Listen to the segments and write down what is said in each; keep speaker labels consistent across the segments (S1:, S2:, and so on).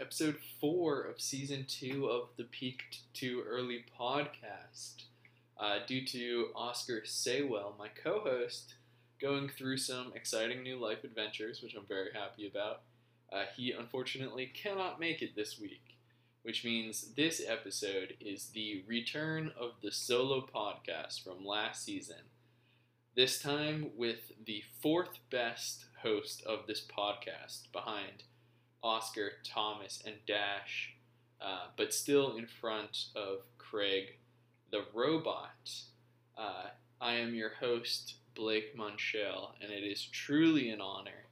S1: episode four of season two of the Peaked Too Early podcast. Uh, due to Oscar Saywell, my co host, going through some exciting new life adventures, which I'm very happy about, uh, he unfortunately cannot make it this week, which means this episode is the return of the solo podcast from last season. This time with the fourth best host of this podcast behind Oscar, Thomas, and Dash, uh, but still in front of Craig the robot. Uh, I am your host, Blake Munchell, and it is truly an honor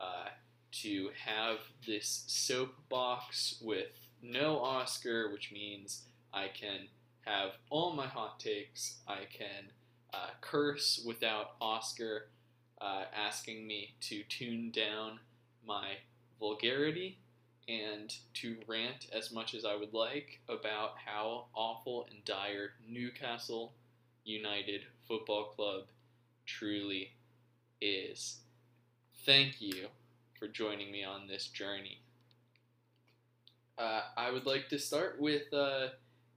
S1: uh, to have this soapbox with no Oscar, which means I can have all my hot takes. I can uh, curse without Oscar uh, asking me to tune down my vulgarity and to rant as much as I would like about how awful and dire Newcastle United Football Club truly is. Thank you for joining me on this journey. Uh, I would like to start with uh,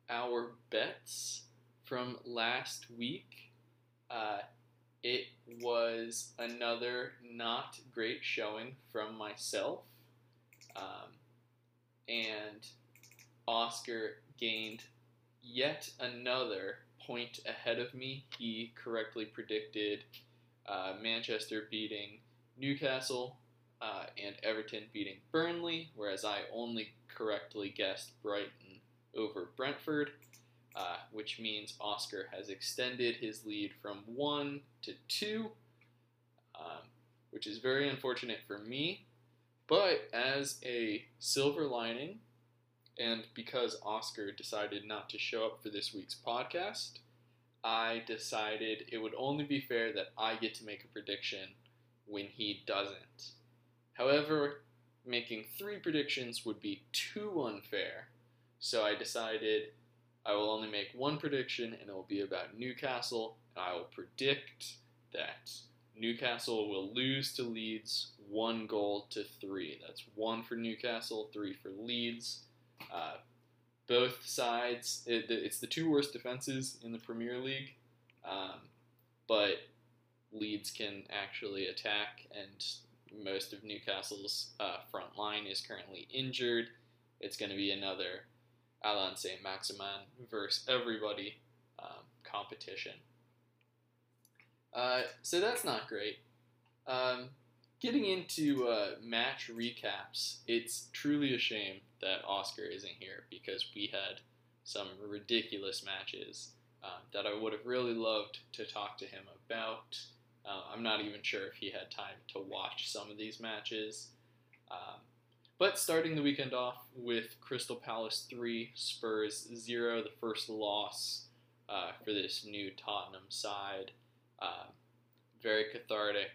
S1: our bets from last week. Uh, it was another not great showing from myself. Um, and Oscar gained yet another point ahead of me. He correctly predicted uh, Manchester beating Newcastle uh, and Everton beating Burnley, whereas I only correctly guessed Brighton over Brentford, uh, which means Oscar has extended his lead from one to two, um, which is very unfortunate for me. But as a silver lining, and because Oscar decided not to show up for this week's podcast, I decided it would only be fair that I get to make a prediction when he doesn't. However, making three predictions would be too unfair, so I decided I will only make one prediction and it will be about Newcastle, and I will predict that Newcastle will lose to Leeds one goal to three. That's one for Newcastle, three for Leeds. Uh, both sides, it, it's the two worst defenses in the Premier League, um, but Leeds can actually attack, and most of Newcastle's uh, front line is currently injured. It's going to be another Allan St. Maximin versus everybody um, competition. Uh, so that's not great. Um, getting into uh, match recaps, it's truly a shame that Oscar isn't here because we had some ridiculous matches uh, that I would have really loved to talk to him about. Uh, I'm not even sure if he had time to watch some of these matches. Um, but starting the weekend off with Crystal Palace 3, Spurs 0, the first loss uh, for this new Tottenham side. Uh, very cathartic,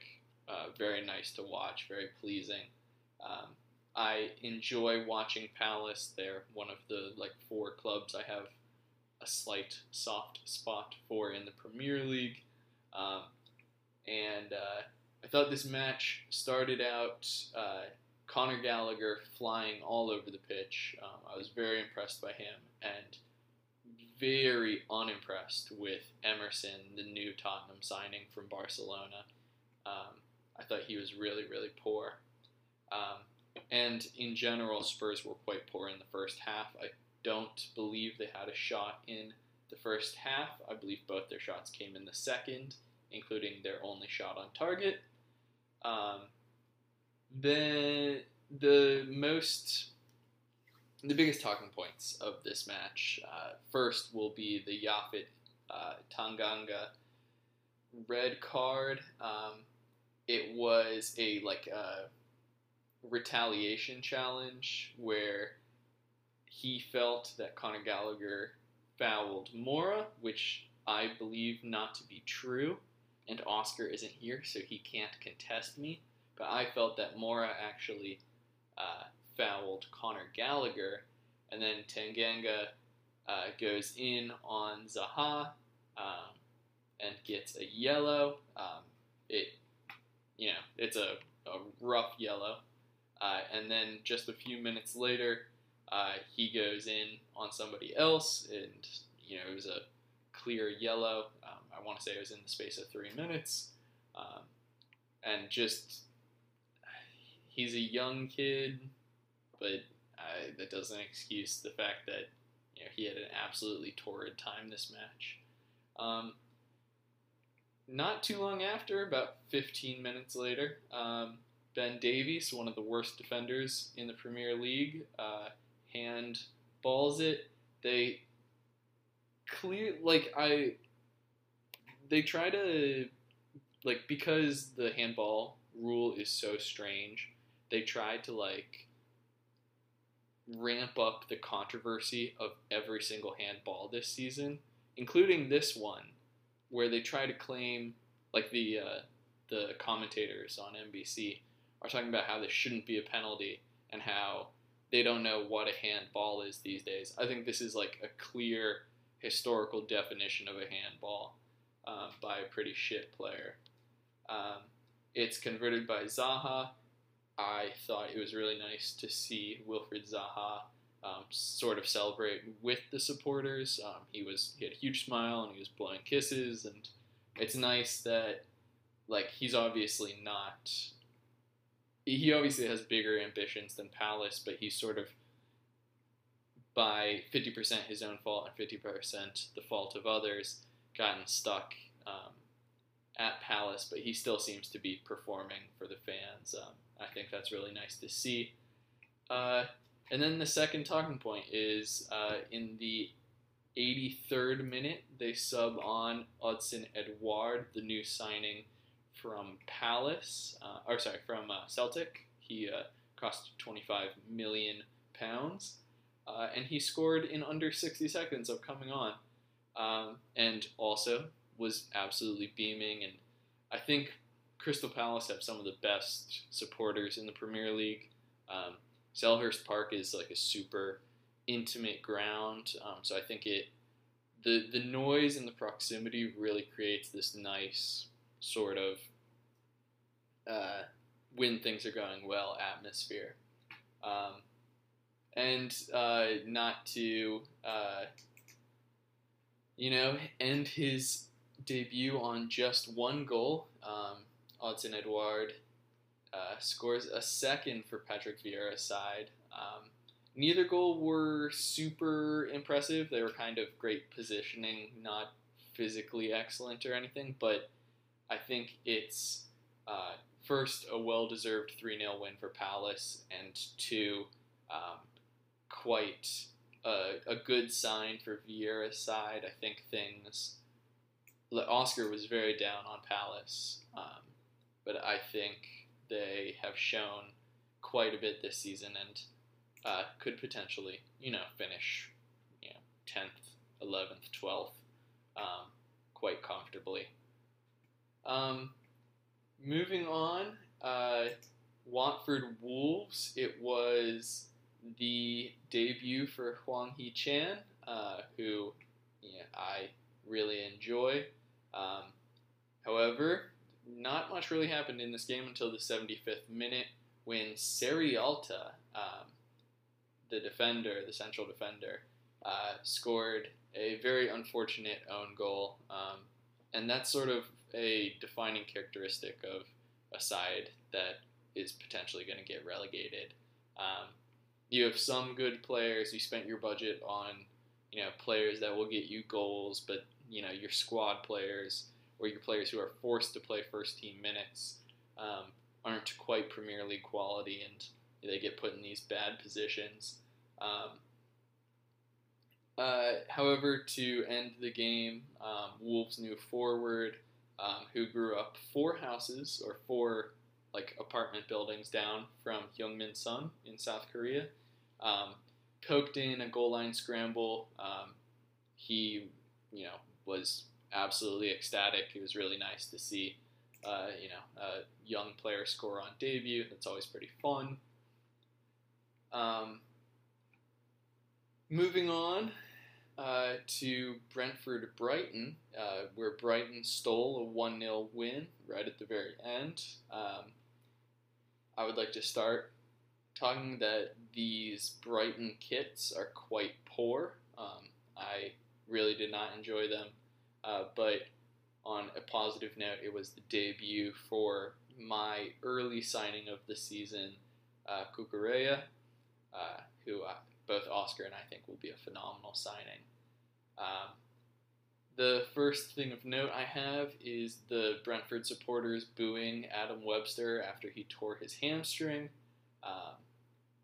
S1: uh, very nice to watch, very pleasing. Um, I enjoy watching Palace. They're one of the like four clubs I have a slight soft spot for in the Premier League. Um, and uh, I thought this match started out uh, Conor Gallagher flying all over the pitch. Um, I was very impressed by him and very unimpressed with Emerson, the new Tottenham signing from Barcelona. Um, I thought he was really, really poor. Um, and in general, Spurs were quite poor in the first half. I don't believe they had a shot in the first half. I believe both their shots came in the second, including their only shot on target. Um, the the most the biggest talking points of this match uh, first will be the Yaphet uh, Tanganga red card. Um, it was a like a retaliation challenge where he felt that Conor Gallagher fouled Moura, which I believe not to be true, and Oscar isn't here, so he can't contest me. But I felt that Moura actually uh, fouled Connor Gallagher, and then Tanganga uh, goes in on Zaha um, and gets a yellow. Um, it, you know, it's a, a rough yellow. Uh, and then just a few minutes later, uh, he goes in on somebody else, and you know it was a clear yellow. Um, I want to say it was in the space of three minutes, um, and just he's a young kid, but uh, that doesn't excuse the fact that you know he had an absolutely torrid time this match. Um, not too long after, about 15 minutes later, um, Ben Davies, one of the worst defenders in the Premier League, uh, hand balls it. They clear like I. They try to like because the handball rule is so strange. They try to like ramp up the controversy of every single handball this season, including this one where they try to claim, like the uh, the commentators on NBC are talking about how this shouldn't be a penalty and how they don't know what a handball is these days. I think this is like a clear historical definition of a handball um, by a pretty shit player. Um, it's converted by Zaha. I thought it was really nice to see Wilfried Zaha um, sort of celebrate with the supporters. Um, he was he had a huge smile and he was blowing kisses, and it's nice that like he's obviously not. He obviously has bigger ambitions than Palace, but he's sort of by 50% his own fault and 50% the fault of others gotten stuck um, at Palace, but he still seems to be performing for the fans. Um, I think that's really nice to see. Uh, and then the second talking point is uh, in the 83rd minute, they sub on Odsonne Edouard, the new signing from Palace, uh, or sorry, from uh, Celtic. He uh, cost 25 million pounds, uh, and he scored in under 60 seconds of coming on, um, and also was absolutely beaming. And I think Crystal Palace have some of the best supporters in the Premier League. Um, Selhurst Park is like a super intimate ground, um, so I think it the the noise and the proximity really creates this nice sort of uh, when things are going well atmosphere. Um, and uh, not to uh, you know end his debut on just one goal. Um, Odsonne Edouard uh, scores a second for Patrick Vieira's side. Um, neither goal were super impressive. They were kind of great positioning, not physically excellent or anything, but I think it's uh, first a well deserved 3 0 win for Palace, and two, um, quite a, a, good sign for Vieira's side. I think things. Oscar was very down on Palace, um, but I think they have shown quite a bit this season and uh, could potentially, you know, finish, you know, tenth, eleventh, twelfth, um, quite comfortably. Um, moving on, uh, Watford Wolves. It was the debut for Hwang Hee-chan, uh, who yeah, I really enjoy. Um, however, not much really happened in this game until the 75th minute when Sierralta, um, the defender, the central defender, uh, scored a very unfortunate own goal. Um, and that's sort of a defining characteristic of a side that is potentially going to get relegated. Um, you have some good players. You spent your budget on, you know, players that will get you goals, but you know your squad players or your players who are forced to play first team minutes um, aren't quite Premier League quality and they get put in these bad positions. Um, uh, however, to end the game, um, Wolves' new forward, um, who grew up four houses or four like apartment buildings down from Heung-min Son in South Korea, um, poked in a goal line scramble. Um, he, you know, was absolutely ecstatic. It was really nice to see, uh, you know, a young player score on debut. That's always pretty fun. Um, moving on uh, to Brentford Brighton, uh, where Brighton stole a 1 0 win right at the very end. Um, I would like to start talking that these Brighton kits are quite poor. Um, I really did not enjoy them, uh, but on a positive note, it was the debut for my early signing of the season, uh, Cucurella, uh, who uh, both Oscar and I think will be a phenomenal signing. Um, the first thing of note I have is the Brentford supporters booing Adam Webster after he tore his hamstring. Um,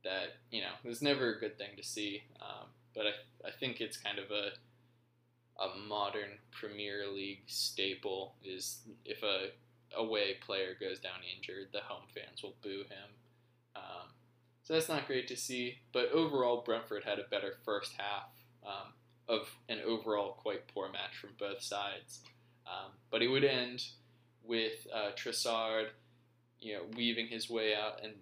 S1: that you know was never a good thing to see, um, but I, I think it's kind of a a modern Premier League staple is if a away player goes down injured, the home fans will boo him. Um, so that's not great to see. But overall, Brentford had a better first half um, of an overall quite poor match from both sides. Um, but it would end with uh, Trossard, you know, weaving his way out and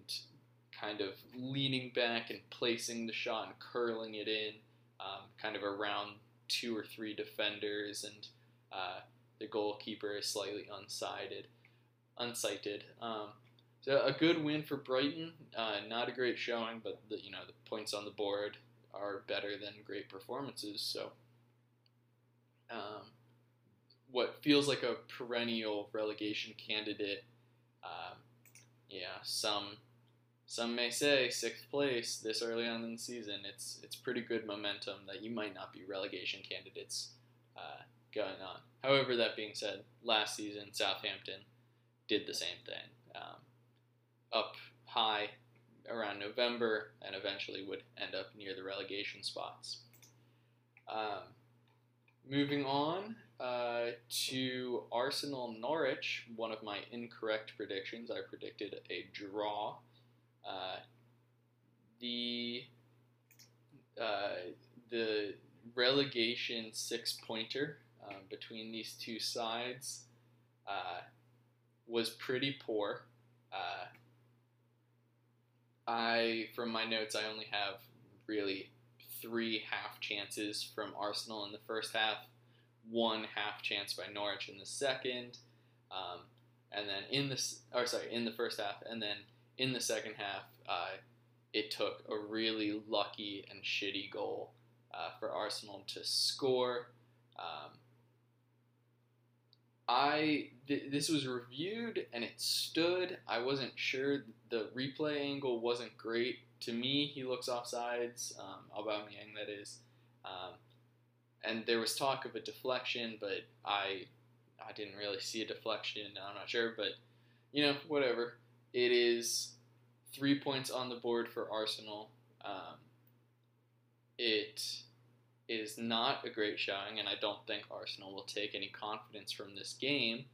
S1: kind of leaning back and placing the shot and curling it in, um, kind of around two or three defenders, and uh, the goalkeeper is slightly unsighted, unsighted. Um, so a good win for Brighton. Uh, not a great showing, but the, you know the points on the board are better than great performances. So, um, what feels like a perennial relegation candidate. Um, yeah, some some may say sixth place this early on in the season. It's it's pretty good momentum that you might not be relegation candidates uh, going on. However, that being said, last season Southampton did the same thing, um, up high around November, and eventually would end up near the relegation spots. Um, moving on uh, to Arsenal Norwich, one of my incorrect predictions. I predicted a draw. Uh, the uh, the relegation six pointer um, between these two sides uh, was pretty poor. Uh, I, from my notes, I only have really three half chances from Arsenal in the first half, one half chance by Norwich in the second, um, and then in the or sorry in the first half, and then in the second half, uh, it took a really lucky and shitty goal uh, for Arsenal to score. Um, I th- this was reviewed and it stood. I wasn't sure the replay angle wasn't great. To me, he looks offsides. Um, Aubameyang, that is. Um, and there was talk of a deflection, but I I didn't really see a deflection. I'm not sure, but you know, whatever. It is three points on the board for Arsenal. Um, it is not a great showing, and I don't think Arsenal will take any confidence from this game.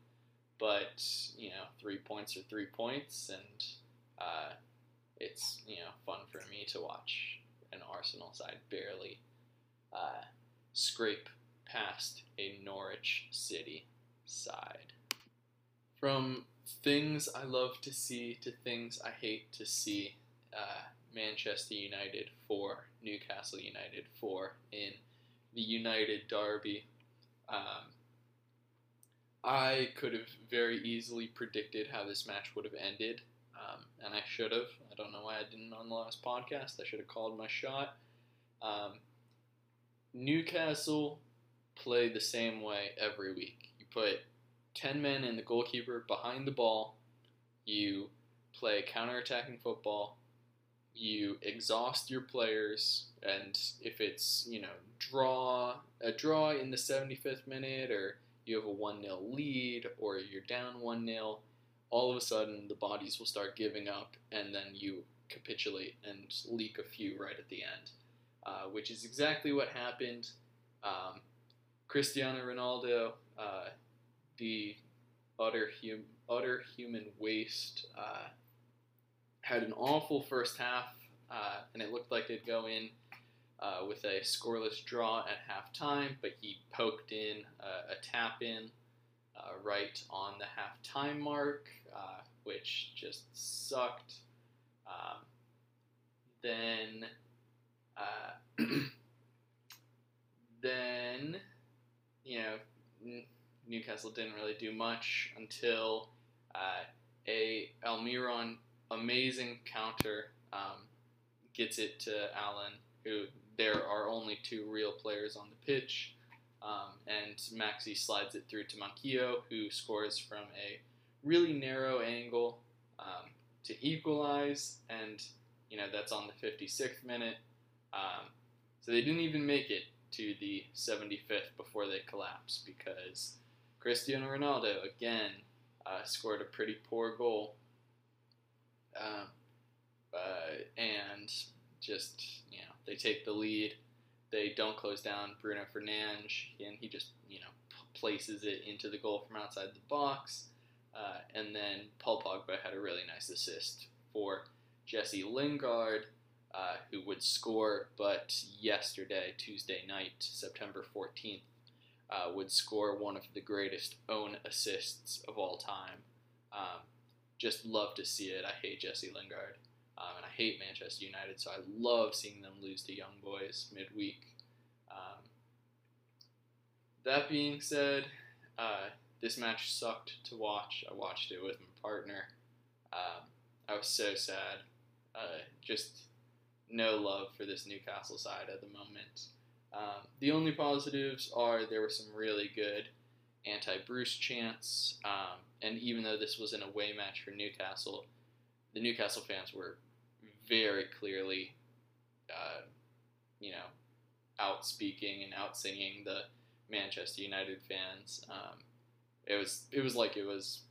S1: But you know, three points are three points, and uh, it's you know fun for me to watch an Arsenal side barely uh, scrape past a Norwich City side. From things I love to see to things I hate to see. Uh, Manchester United for, Newcastle United for in the United Derby. Um, I could have very easily predicted how this match would have ended, um, and I should have. I don't know why I didn't on the last podcast. I should have called my shot. Um, Newcastle play the same way every week. You put 10 men and the goalkeeper behind the ball. You play counter-attacking football. You exhaust your players, and if it's you know draw a draw in the 75th minute, or you have a one 0 lead, or you're down one 0 all of a sudden the bodies will start giving up, and then you capitulate and leak a few right at the end, uh, which is exactly what happened. Um, Cristiano Ronaldo uh, the utter hum, utter human waste. Uh, had an awful first half, uh, and it looked like they'd go in uh, with a scoreless draw at halftime, but he poked in a tap in uh, right on the halftime mark, uh, which just sucked. Um, then, uh, then, you know Newcastle didn't really do much until uh, a Almiron amazing counter um, gets it to Allan, who there are only two real players on the pitch. Um, and Maxi slides it through to Manquillo, who scores from a really narrow angle um, to equalize, and you know that's on the 56th minute. Um, so they didn't even make it to the 75th before they collapsed because Cristiano Ronaldo again uh, scored a pretty poor goal, um, uh, and just you know they take the lead. They don't close down Bruno Fernandes, and he just you know places it into the goal from outside the box. Uh, and then Paul Pogba had a really nice assist for Jesse Lingard, uh, who would score, but yesterday, Tuesday night, September 14th, uh, would score one of the greatest own assists of all time. Um, just love to see it. I hate Jesse Lingard. Um, and I hate Manchester United, so I love seeing them lose to young boys midweek. Um, that being said, uh, this match sucked to watch. I watched it with my partner. Um, I was so sad. Uh, just no love for this Newcastle side at the moment. Um, the only positives are there were some really good anti Bruce chants, um, and even though this was an away match for Newcastle, the Newcastle fans were very clearly, uh, you know, out speaking and out singing the Manchester United fans. Um, it was it was like it was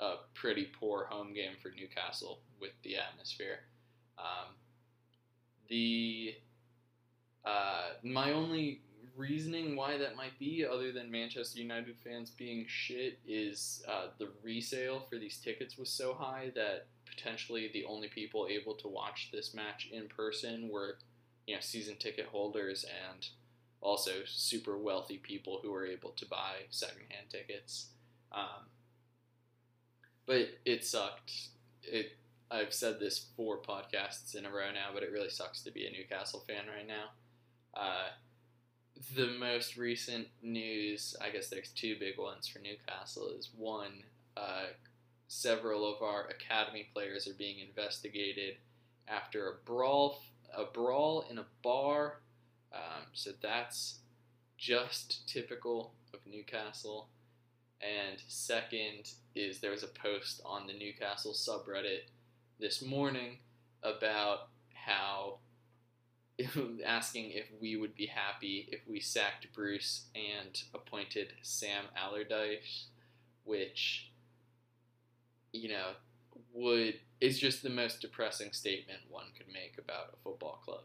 S1: a pretty poor home game for Newcastle with the atmosphere. Um, the uh, my only reasoning why that might be, other than Manchester United fans being shit, is uh, the resale for these tickets was so high that potentially the only people able to watch this match in person were, you know, season ticket holders and also super wealthy people who were able to buy secondhand tickets. Um, but it sucked. It I've said this four podcasts in a row now, but it really sucks to be a Newcastle fan right now. Uh, the most recent news, I guess there's two big ones for Newcastle, is one, uh, several of our academy players are being investigated after a brawl, a brawl in a bar. Um, so that's just typical of Newcastle. And second is there was a post on the Newcastle subreddit this morning about how asking if we would be happy if we sacked Bruce and appointed Sam Allardyce, which you know would is just the most depressing statement one could make about a football club.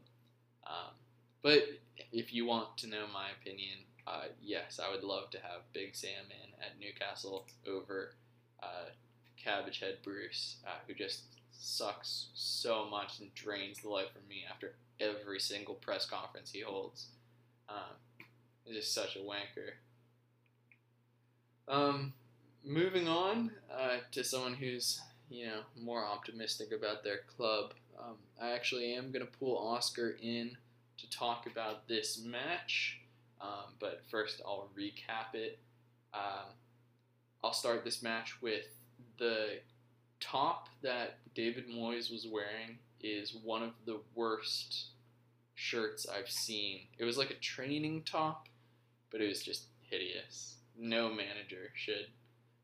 S1: Um, but if you want to know my opinion, uh, yes, I would love to have Big Sam in at Newcastle over uh, Cabbage Head Bruce, uh, who just sucks so much and drains the life from me after every single press conference he holds. Um, he's just such a wanker. Um, moving on uh, to someone who's you know more optimistic about their club. Um, I actually am going to pull Oscar in to talk about this match, um, but first I'll recap it. Um, I'll start this match with the top that David Moyes was wearing is one of the worst shirts I've seen. It was like a training top, but it was just hideous. No manager should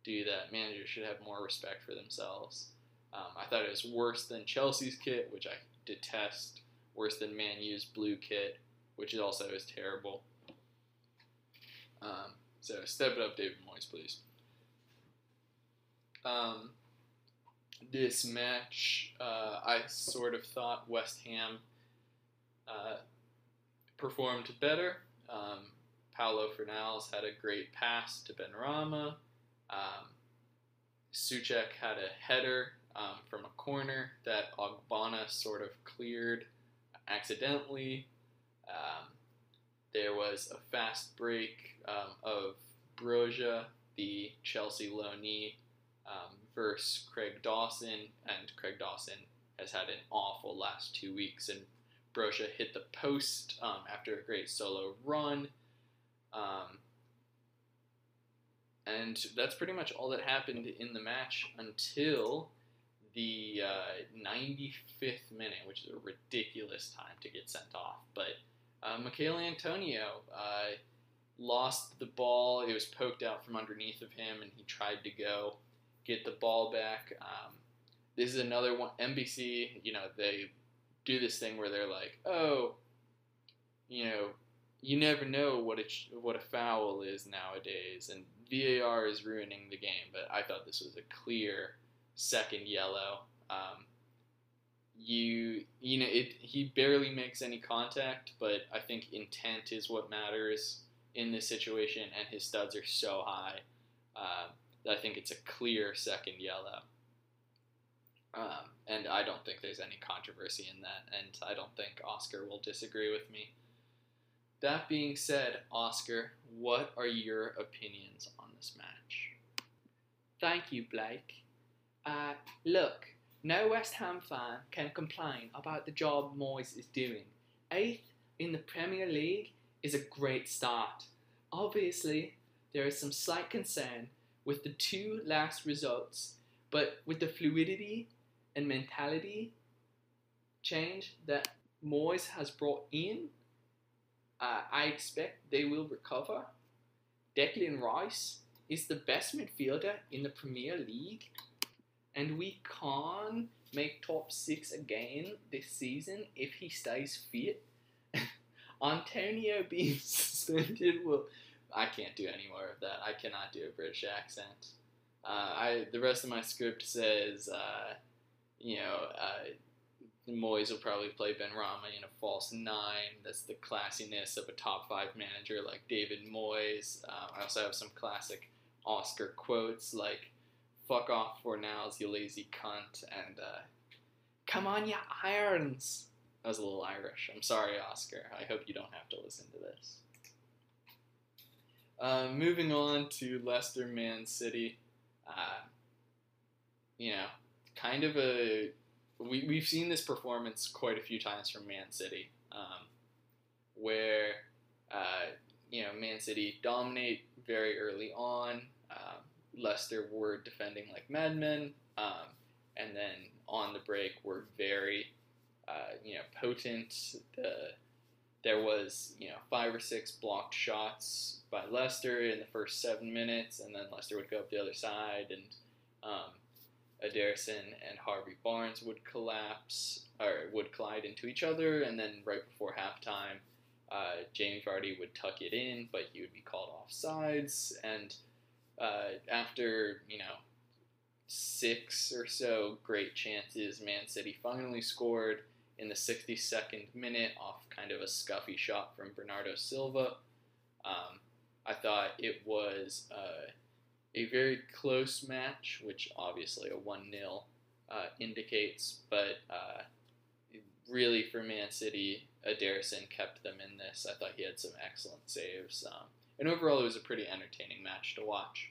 S1: do that. Managers should have more respect for themselves. Um, I thought it was worse than Chelsea's kit, which I detest. Worse than Man U's blue kit, which also is terrible. Um, so step it up, David Moyes, please. Um, this match, uh, I sort of thought West Ham uh, performed better. Um, Paulo Fornals had a great pass to Benrahma. Um, Soucek had a header um, from a corner that Ogbonna sort of cleared accidentally. Um, there was a fast break um, of Broja, the Chelsea loanee, um, versus Craig Dawson, and Craig Dawson has had an awful last two weeks, and Broja hit the post um, after a great solo run. Um, and that's pretty much all that happened in the match until
S2: the uh, 95th minute, which is a ridiculous time to get sent off. But uh, Michail Antonio uh, lost the ball. It was poked out from underneath of him, and he tried to go get the ball back. Um, this is another one. NBC, you know, they do this thing where they're like, oh, you know, you never know what a what a foul is nowadays, and VAR is ruining the game. But I thought this was a clear second yellow. Um, you you know it he barely makes any contact, but I think intent is what matters in this situation, and his studs are so high that I think it's a clear second yellow. Um, and I don't think there's any controversy in that, and I don't think Oscar will disagree with me. That being said, Oscar, what are your opinions on this match?
S1: Thank you, Blake. Uh, look, no West Ham fan can complain about the job Moyes is doing. Eighth in the Premier League is a great start. Obviously, there is some slight concern with the two last results, but with the fluidity and mentality change that Moyes has brought in, uh, I expect they will recover. Declan Rice is the best midfielder in the Premier League, and we can't make top six again this season if he stays fit. Antonio being suspended will. I can't do any more of that. I cannot do a British accent. Uh, I the rest of my script says, uh, you know, uh, Moyes will probably play Benrahma in a false nine. That's the classiness of a top five manager like David Moyes. Uh, I also have some classic Oscar quotes like "fuck off Fornals, you lazy cunt," and uh, "come on, you irons." That was a little Irish. I'm sorry, Oscar. I hope you don't have to listen to this. Uh, moving on to Leicester Man City. Uh, you know, kind of a we, we've seen this performance quite a few times from Man City, um, where uh, you know Man City dominate very early on. Um, Leicester were defending like madmen, um, and then on the break were very uh, you know potent. The there was you know five or six blocked shots by Leicester in the first seven minutes, and then Leicester would go up the other side and. Um, and Harvey Barnes would collapse or would collide into each other, and then right before halftime, uh, Jamie Vardy would tuck it in, but he would be called off sides. And uh, after you know six or so great chances, Man City finally scored in the 62nd minute off kind of a scuffy shot from Bernardo Silva. Um, I thought it was. Uh, a very close match, which obviously a 1 0 uh, indicates, but uh, really for Man City, Ederson kept them in this. I thought he had some excellent saves. Um, and overall, it was a pretty entertaining match to watch.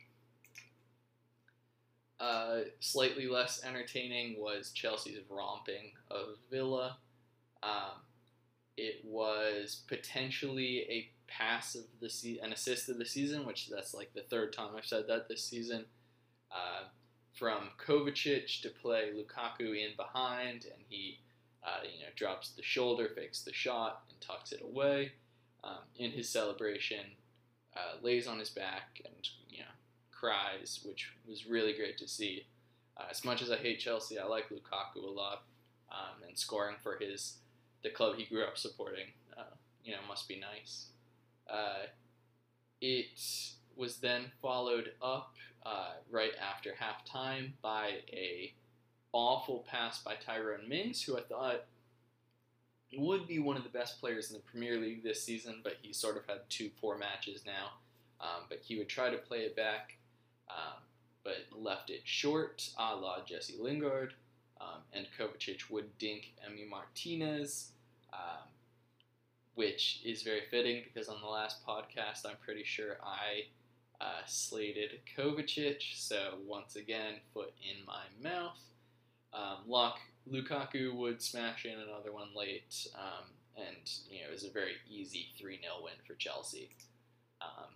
S1: Uh, slightly less entertaining was Chelsea's romping of Villa. Um, it was potentially a pass of the se- an assist of the season, which that's like the third time I've said that this season. Uh, from Kovacic to play Lukaku in behind, and he uh, you know drops the shoulder, fakes the shot, and tucks it away. Um, in his celebration, uh, lays on his back and you know cries, which was really great to see. Uh, as much as I hate Chelsea, I like Lukaku a lot, um, and scoring for his the club he grew up supporting, uh, you know, must be nice. Uh, it was then followed up uh, right after halftime by a awful pass by Tyrone Mings, who I thought would be one of the best players in the Premier League this season, but he sort of had two poor matches now. Um, but he would try to play it back, um, but left it short, a la Jesse Lingard. Um, and Kovacic would dink Emi Martinez. Um, which is very fitting because on the last podcast, I'm pretty sure I uh, slated Kovacic. So once again, foot in my mouth. Um, Luck, Lukaku would smash in another one late, um, and you know it was a very easy three 0 win for Chelsea. Um,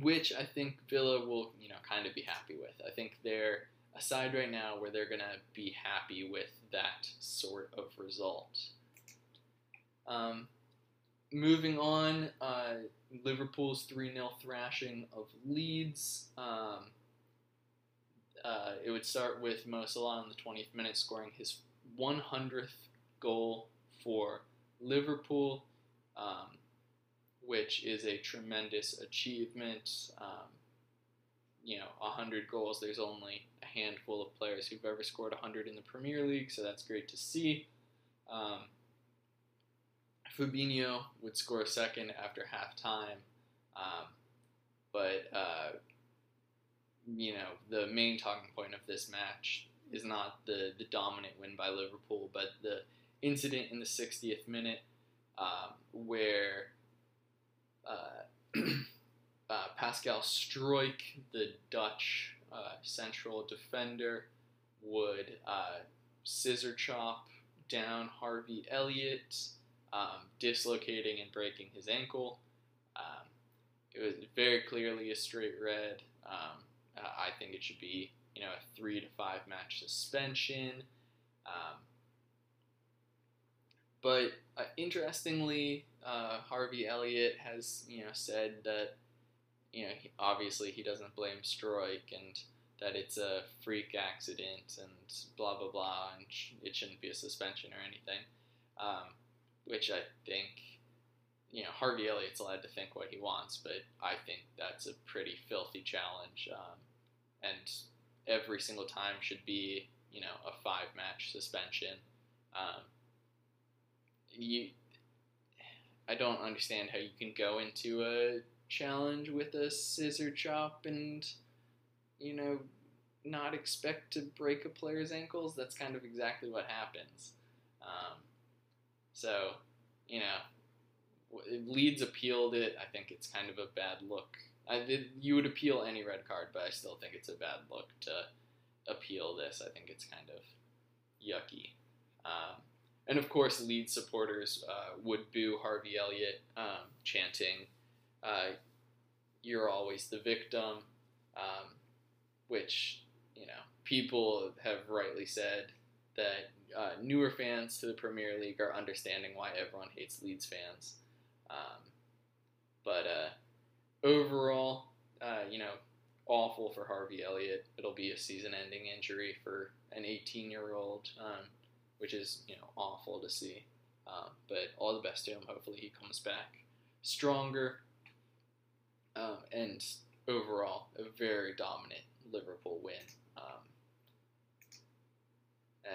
S1: which I think Villa will, you know, kind of be happy with. I think they're a side right now where they're going to be happy with that sort of result. Um, moving on, uh, Liverpool's 3 0 thrashing of Leeds. Um, uh, it would start with Mo Salah in the 20th minute scoring his 100th goal for Liverpool, um, which is a tremendous achievement. Um, you know, 100 goals. There's only a handful of players who've ever scored 100 in the Premier League, so that's great to see. Um, Fabinho would score a second after halftime, um, but uh, you know the main talking point of this match is not the the dominant win by Liverpool, but the incident in the 60th minute um, where uh, uh, Pascal Struijk, the Dutch uh, central defender, would uh, scissor chop down Harvey Elliott, um, dislocating and breaking his ankle. Um, it was very clearly a straight red. Um, I think it should be you know a three to five match suspension. Um, but uh, interestingly, uh, Harvey Elliott has you know said that you know he, obviously he doesn't blame Struijk and that it's a freak accident and blah blah blah and sh- it shouldn't be a suspension or anything, um, which I think you know Harvey Elliott's allowed to think what he wants, but I think that's a pretty filthy challenge, um, and every single time should be you know a five match suspension. Um, you, I don't understand how you can go into a challenge with a scissor chop and you know not expect to break a player's ankles. That's kind of exactly what happens. Um, so you know, Leeds appealed it. I think it's kind of a bad look. I did, you would appeal any red card, but I still think it's a bad look to appeal this. I think it's kind of yucky. Um, and of course, Leeds supporters uh, would boo Harvey Elliott, um, chanting, uh, "You're always the victim," um, which you know people have rightly said that uh, newer fans to the Premier League are understanding why everyone hates Leeds fans. Um, but uh, overall, uh, you know, awful for Harvey Elliott. It'll be a season-ending injury for an 18-year-old, um, which is you know awful to see. Um, but all the best to him. Hopefully, he comes back stronger. Um, and overall, a very dominant Liverpool win. Um,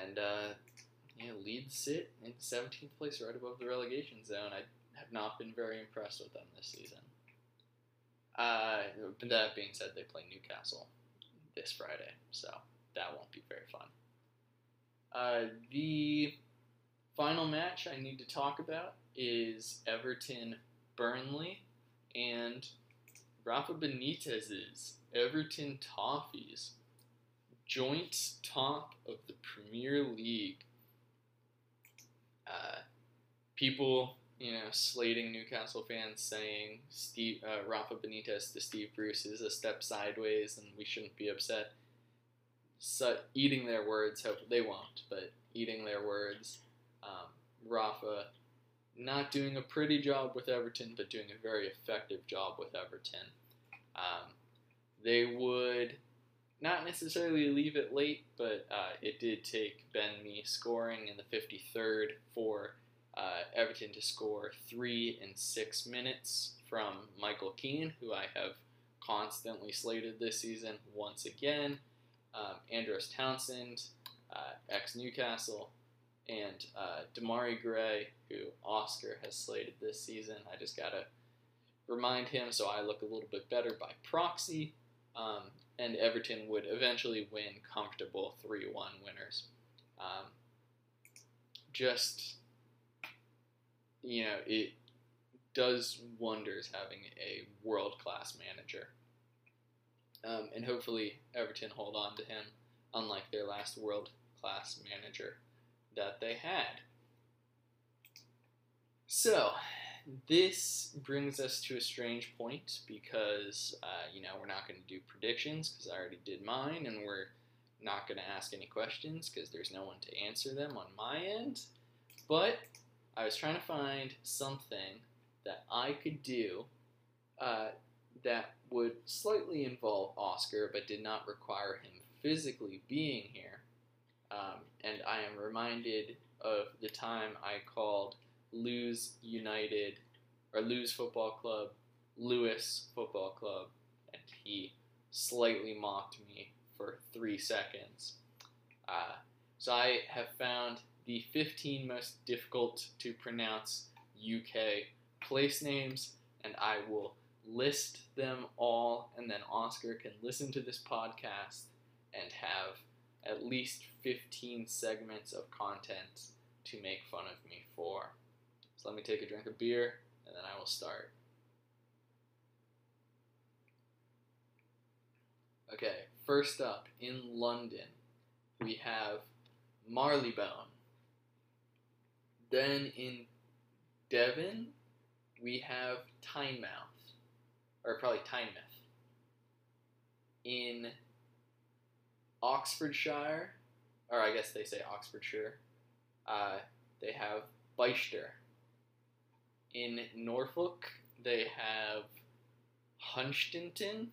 S1: and uh, yeah, Leeds sit in 17th place, right above the relegation zone. I have not been very impressed with them this season. Uh, that being said, they play Newcastle this Friday, so that won't be very fun. Uh, the final match I need to talk about is Everton Burnley and Rafa Benitez's Everton Toffees, joint top of the Premier League. Uh, people, you know, slating Newcastle fans, saying Steve uh, Rafa Benitez to Steve Bruce is a step sideways, and we shouldn't be upset. Eating their words, hope they won't, but eating their words. Um, Rafa not doing a pretty job with Everton, but doing a very effective job with Everton. Um, they would not necessarily leave it late, but uh, it did take Ben Mee scoring in the 53rd for uh, Everton to score three in six minutes from Michael Keane, who I have constantly slated this season once again. Um, Andros Townsend, uh, ex Newcastle, and uh, Demarai Gray, who Oscar has slated this season. I just gotta remind him so I look a little bit better by proxy. Um, and Everton would eventually win comfortable 3 1 winners. Um, just, you know, it does wonders having a world class manager. Um, and hopefully, Everton hold on to him, unlike their last world class manager that they had. So, this brings us to a strange point because, uh, you know, we're not going to do predictions because I already did mine, and we're not going to ask any questions because there's no one to answer them on my end. But I was trying to find something that I could do uh, that would slightly involve Oscar, but did not require him physically being here. Um, and I am reminded of the time I called Lewes United or Lewes Football Club Lewis Football Club, and he slightly mocked me for three seconds. Uh, so I have found the 15 most difficult to pronounce UK place names, and I will list them all, and then Oscar can listen to this podcast and have at least 15 segments of content to make fun of me for. So let me take a drink of beer, and then I will start. Okay, first up in London, we have Marylebone. Then in Devon, we have Teignmouth, or probably Teignmouth. In Oxfordshire, or I guess they say Oxfordshire, uh, they have Bicester. In Norfolk, they have Hunstanton.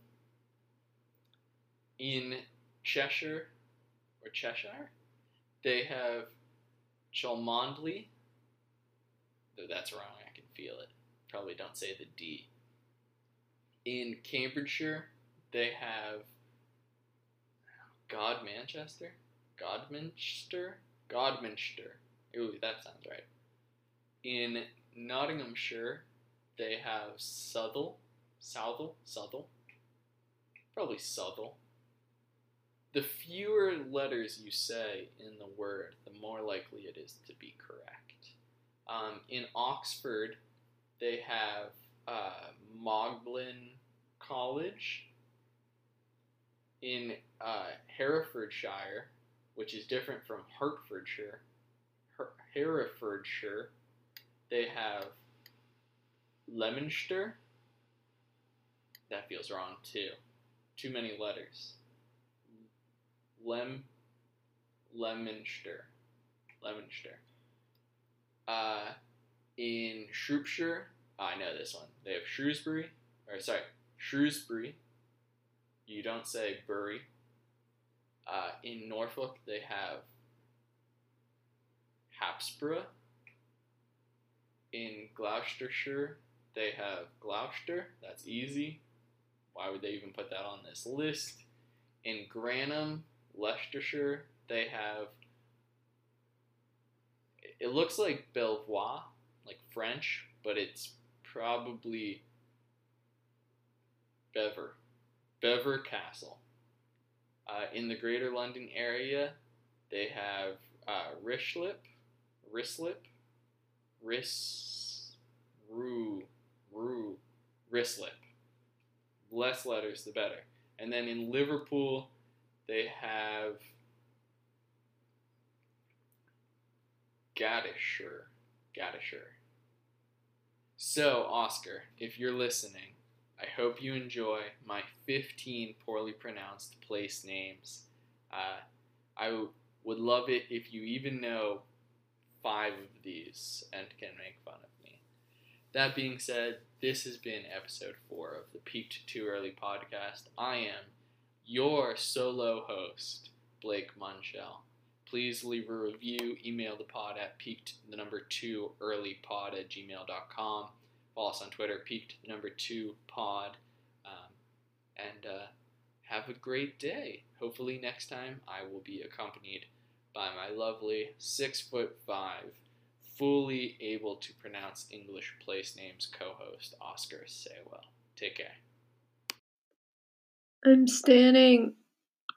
S1: In Cheshire, or Cheshire, they have Cholmondeley. Though that's wrong, I can feel it. Probably don't say the D. In Cambridgeshire, they have God Manchester? Godminster? Godminster. Ooh, that sounds right. In Nottinghamshire, they have Southall. Southall? Southall? Probably Southall. The fewer letters you say in the word, the more likely it is to be correct. Um, in Oxford, they have uh, Magdalen College. In uh, Herefordshire, which is different from Hertfordshire, Her- Herefordshire, they have Leominster. That feels wrong too. Too many letters. Lem, Leominster, Leominster. Uh, in Shropshire, oh, I know this one. They have Shrewsbury, or sorry, Shrewsbury. You don't say Bury. Uh, in Norfolk, they have Hapsburgh. In Gloucestershire, they have Gloucester. That's easy. Why would they even put that on this list? In Grantham, Leicestershire, they have. It looks like Belvoir, like French, but it's probably Bever. Bever Castle. Uh, in the Greater London area, they have uh, Rishlip, Rislip, Ris, Rue, Rue, Rislip. Less letters, the better. And then in Liverpool, they have Gaddishire. Gaddishire. So, Oscar, if you're listening, I hope you enjoy my 15 poorly pronounced place names. Uh, I w- would love it if you even know five of these and can make fun of me. That being said, this has been episode four of the Peaked Too Early podcast. I am your solo host, Blake Munchell. Please leave a review, email the pod at peaked the number two early pod at gmail.com. Follow us on Twitter, peaked the number two pod. Um, and uh, have a great day. Hopefully, next time I will be accompanied by my lovely six foot five, fully able to pronounce English place names co host, Oscar Saywell. Take care.
S3: I'm standing